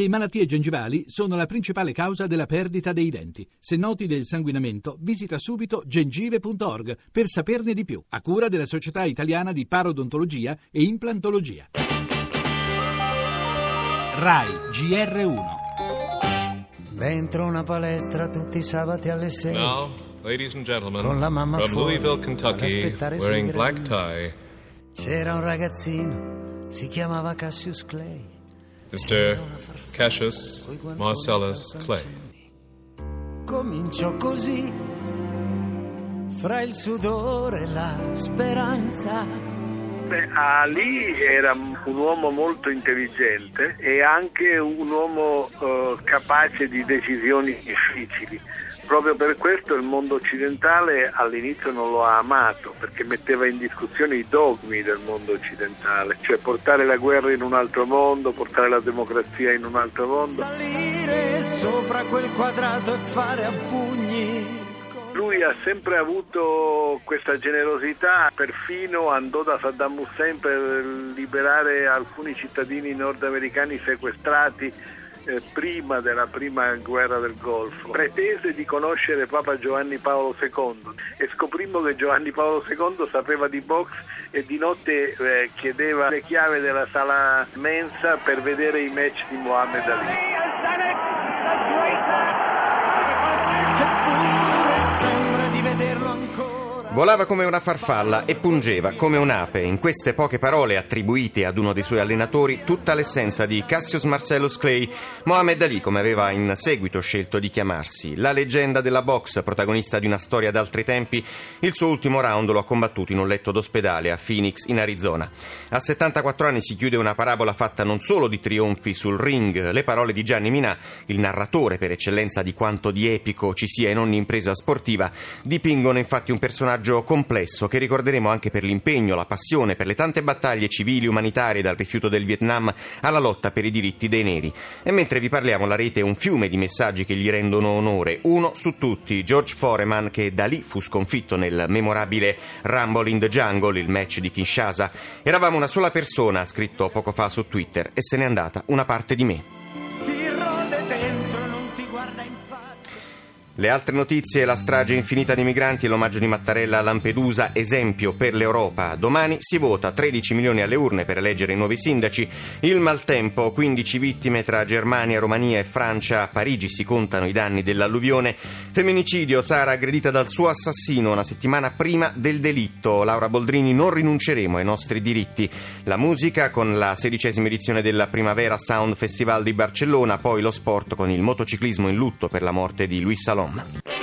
Le malattie gengivali sono la principale causa della perdita dei denti. Se noti del sanguinamento, visita subito gengive.org per saperne di più, a cura della Società Italiana di Parodontologia e Implantologia. RAI GR1 Dentro una palestra tutti i sabati alle 6. Now, ladies and gentlemen, Con la mamma from fuori, Louisville, Kentucky, wearing black tie, C'era un ragazzino, si chiamava Cassius Clay. Mr. Cassius Marcellus Clay. Cominciò così, fra il sudore e la speranza. Beh, Ali era un uomo molto intelligente e anche un uomo eh, capace di decisioni difficili. Proprio per questo il mondo occidentale all'inizio non lo ha amato, perché metteva in discussione i dogmi del mondo occidentale, cioè portare la guerra in un altro mondo, portare la democrazia in un altro mondo. Salire sopra quel quadrato e fare a pugni. Ha sempre avuto questa generosità, perfino andò da Saddam Hussein per liberare alcuni cittadini nordamericani sequestrati eh, prima della prima guerra del Golfo. Pretese di conoscere Papa Giovanni Paolo II e scoprimmo che Giovanni Paolo II sapeva di box e di notte eh, chiedeva le chiavi della sala mensa per vedere i match di Muhammad Ali. Volava come una farfalla e pungeva come un'ape. In queste poche parole attribuite ad uno dei suoi allenatori tutta l'essenza di Cassius Marcellus Clay, Mohamed Ali, come aveva in seguito scelto di chiamarsi. La leggenda della box, protagonista di una storia d'altri tempi, il suo ultimo round lo ha combattuto in un letto d'ospedale a Phoenix, in Arizona. A 74 anni si chiude una parabola fatta non solo di trionfi sul ring, le parole di Gianni Minà, il narratore per eccellenza di quanto di epico ci sia in ogni impresa sportiva, dipingono infatti un personaggio complesso che ricorderemo anche per l'impegno, la passione, per le tante battaglie civili umanitarie dal rifiuto del Vietnam alla lotta per i diritti dei neri. E mentre vi parliamo la rete è un fiume di messaggi che gli rendono onore. Uno su tutti, George Foreman, che da lì fu sconfitto nel memorabile Rumble in the Jungle, il match di Kinshasa. Eravamo una sola persona, ha scritto poco fa su Twitter, e se n'è andata una parte di me. Le altre notizie, la strage infinita di migranti e l'omaggio di Mattarella a Lampedusa, esempio per l'Europa. Domani si vota 13 milioni alle urne per eleggere i nuovi sindaci. Il maltempo, 15 vittime tra Germania, Romania e Francia. A Parigi si contano i danni dell'alluvione. Femminicidio, Sara aggredita dal suo assassino una settimana prima del delitto. Laura Boldrini, non rinunceremo ai nostri diritti. La musica con la sedicesima edizione della Primavera Sound Festival di Barcellona, poi lo sport con il motociclismo in lutto per la morte di Luis Salom. www.radioplay.com.